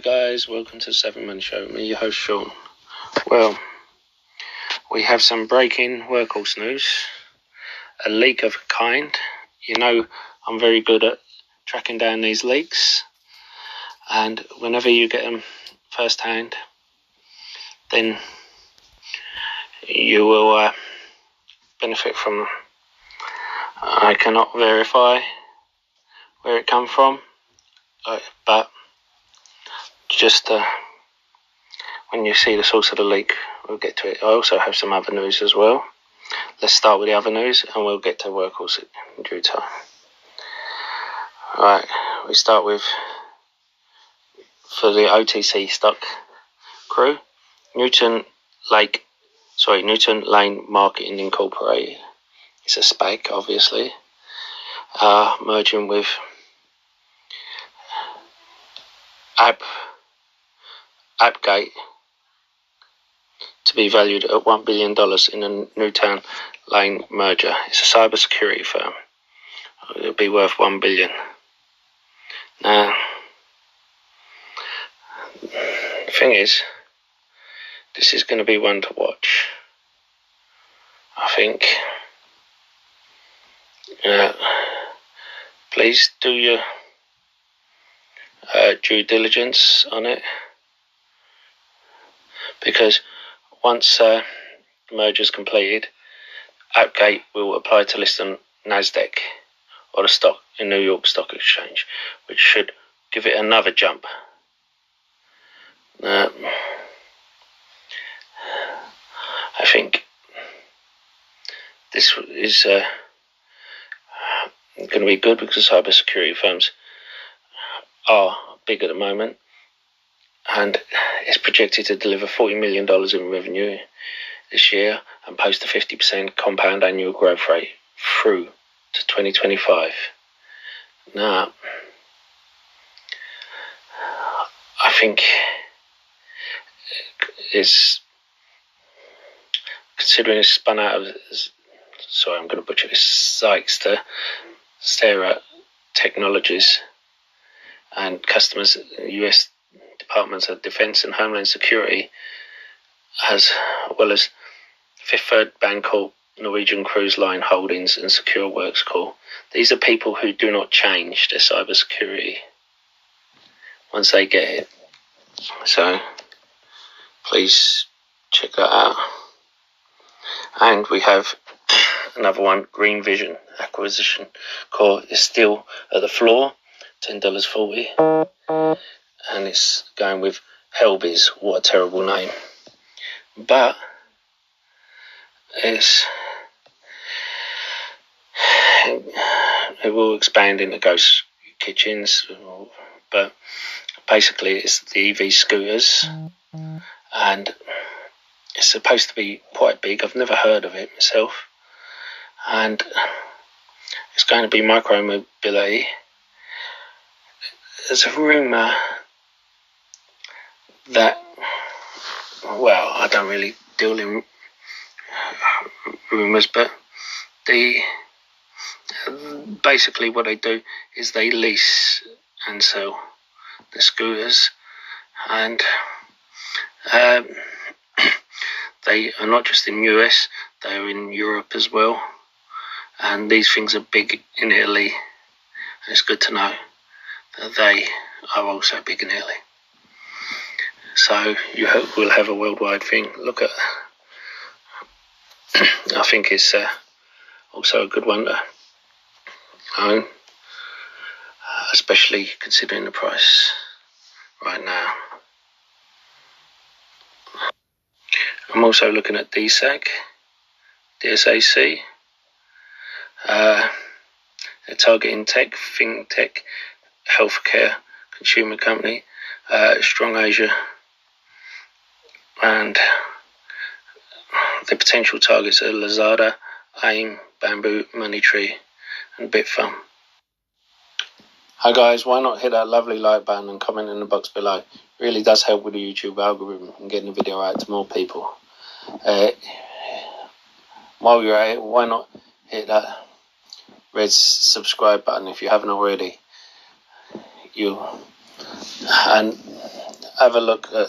guys, welcome to the Seven Man Show. Me, your host Sean. Well, we have some breaking workhorse news. A leak of a kind. You know, I'm very good at tracking down these leaks, and whenever you get them first hand, then you will uh, benefit from them. I cannot verify where it come from, uh, but just uh, when you see the source of the leak, we'll get to it. I also have some other news as well. Let's start with the other news and we'll get to workhorse in due time. Right, we start with for the OTC stock crew, Newton Lake, sorry, Newton Lane Marketing Incorporated. It's a SPAC, obviously, uh, merging with App Appgate to be valued at $1 billion in a Newtown Lane merger. It's a cybersecurity firm. It'll be worth 1 billion. Now, the thing is, this is going to be one to watch. I think. Uh, please do your uh, due diligence on it because once uh, the merger is completed, Appgate will apply to list on Nasdaq or the stock in New York Stock Exchange, which should give it another jump. Uh, I think this is uh, going to be good because cybersecurity firms are big at the moment and is projected to deliver $40 million in revenue this year and post a 50% compound annual growth rate through to 2025. Now, I think is considering it's spun out of sorry, I'm going to butcher this Sykes to Stera Technologies and customers US Departments of Defense and Homeland Security, as well as Fifth Third Bancorp, Norwegian Cruise Line Holdings, and SecureWorks Corp. These are people who do not change their cybersecurity once they get it. So please check that out. And we have another one, Green Vision Acquisition Core is still at the floor, ten dollars forty and it's going with Helbiz. What a terrible name. But it's it will expand into ghost kitchens, but basically it's the EV scooters, and it's supposed to be quite big. I've never heard of it myself, and it's going to be micro mobility. There's a rumor that, well, I don't really deal in rumours, but the basically what they do is they lease and sell the scooters, and um, they are not just in US; they are in Europe as well. And these things are big in Italy. And it's good to know that they are also big in Italy. So you hope we'll have a worldwide thing. Look at, I think it's uh, also a good one to own, especially considering the price right now. I'm also looking at DSAC, DSAC. Uh, targeting tech, fintech, healthcare, consumer company, uh, Strong Asia and the potential targets are Lazada, AIM, Bamboo, Moneytree, and Bitfarm. Hi guys, why not hit that lovely like button and comment in the box below? It really does help with the YouTube algorithm and getting the video out to more people. Uh, while you're at it, why not hit that red subscribe button if you haven't already? You and have a look at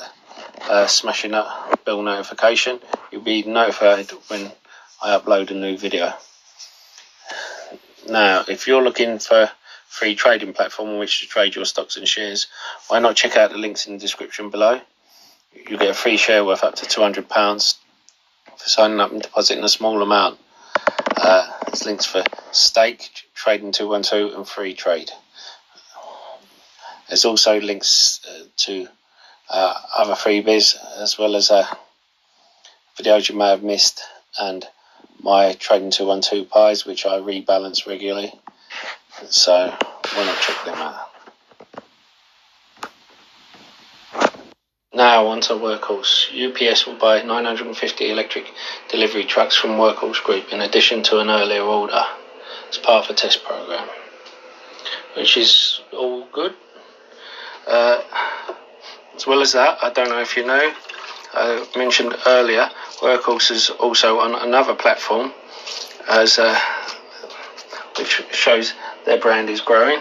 uh, smashing that bell notification. You'll be notified when I upload a new video. Now, if you're looking for free trading platform on which to trade your stocks and shares, why not check out the links in the description below? You'll get a free share worth up to £200 for signing up and depositing a small amount. Uh, there's links for stake, trading 212 and Freetrade. There's also links uh, to uh, other freebies as well as uh, videos you may have missed and my trading 212 pies which I rebalance regularly. So why not check them out? Now onto Workhorse. UPS will buy 950 electric delivery trucks from Workhorse Group in addition to an earlier order as part of a test program, which is all good. Uh, as well as that, I don't know if you know, I mentioned earlier, Workhorse is also on another platform, as uh, which shows their brand is growing.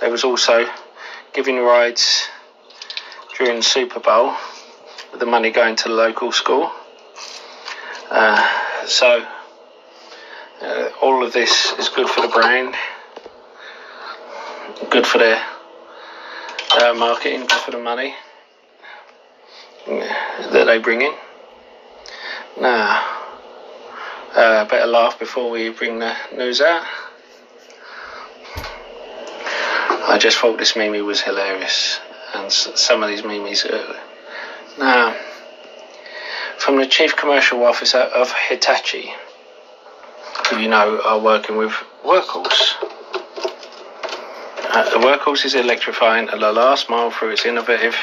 They was also giving rides during Super Bowl with the money going to the local school. Uh, so uh, all of this is good for the brand, good for their uh, marketing, good for the money that they bring in. Now, uh, better laugh before we bring the news out. I just thought this meme was hilarious, and some of these memes. Are... Now, from the Chief Commercial Officer of Hitachi, who you know are working with Workhorse. Uh, the Workhorse is electrifying the last mile through its innovative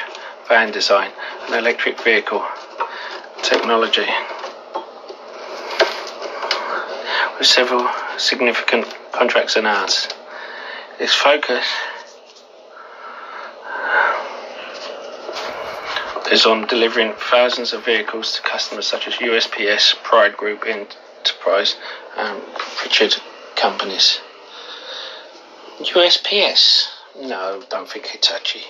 van design and electric vehicle technology. With several significant contracts announced, its focus is on delivering thousands of vehicles to customers such as USPS, Pride Group Enterprise, and Pritchard companies. USPS? No, don't think Hitachi.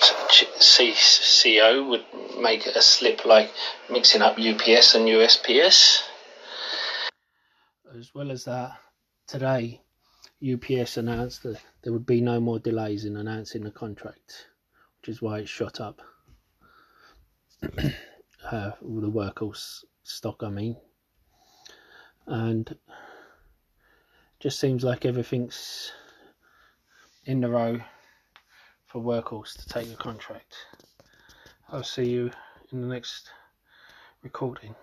CCO would make a slip like mixing up UPS and USPS. As well as that, today UPS announced that there would be no more delays in announcing the contract, which is why it shot up. uh, the Workhorse stock, I mean, and just seems like everything's in the row for Workhorse to take the contract. I'll see you in the next recording.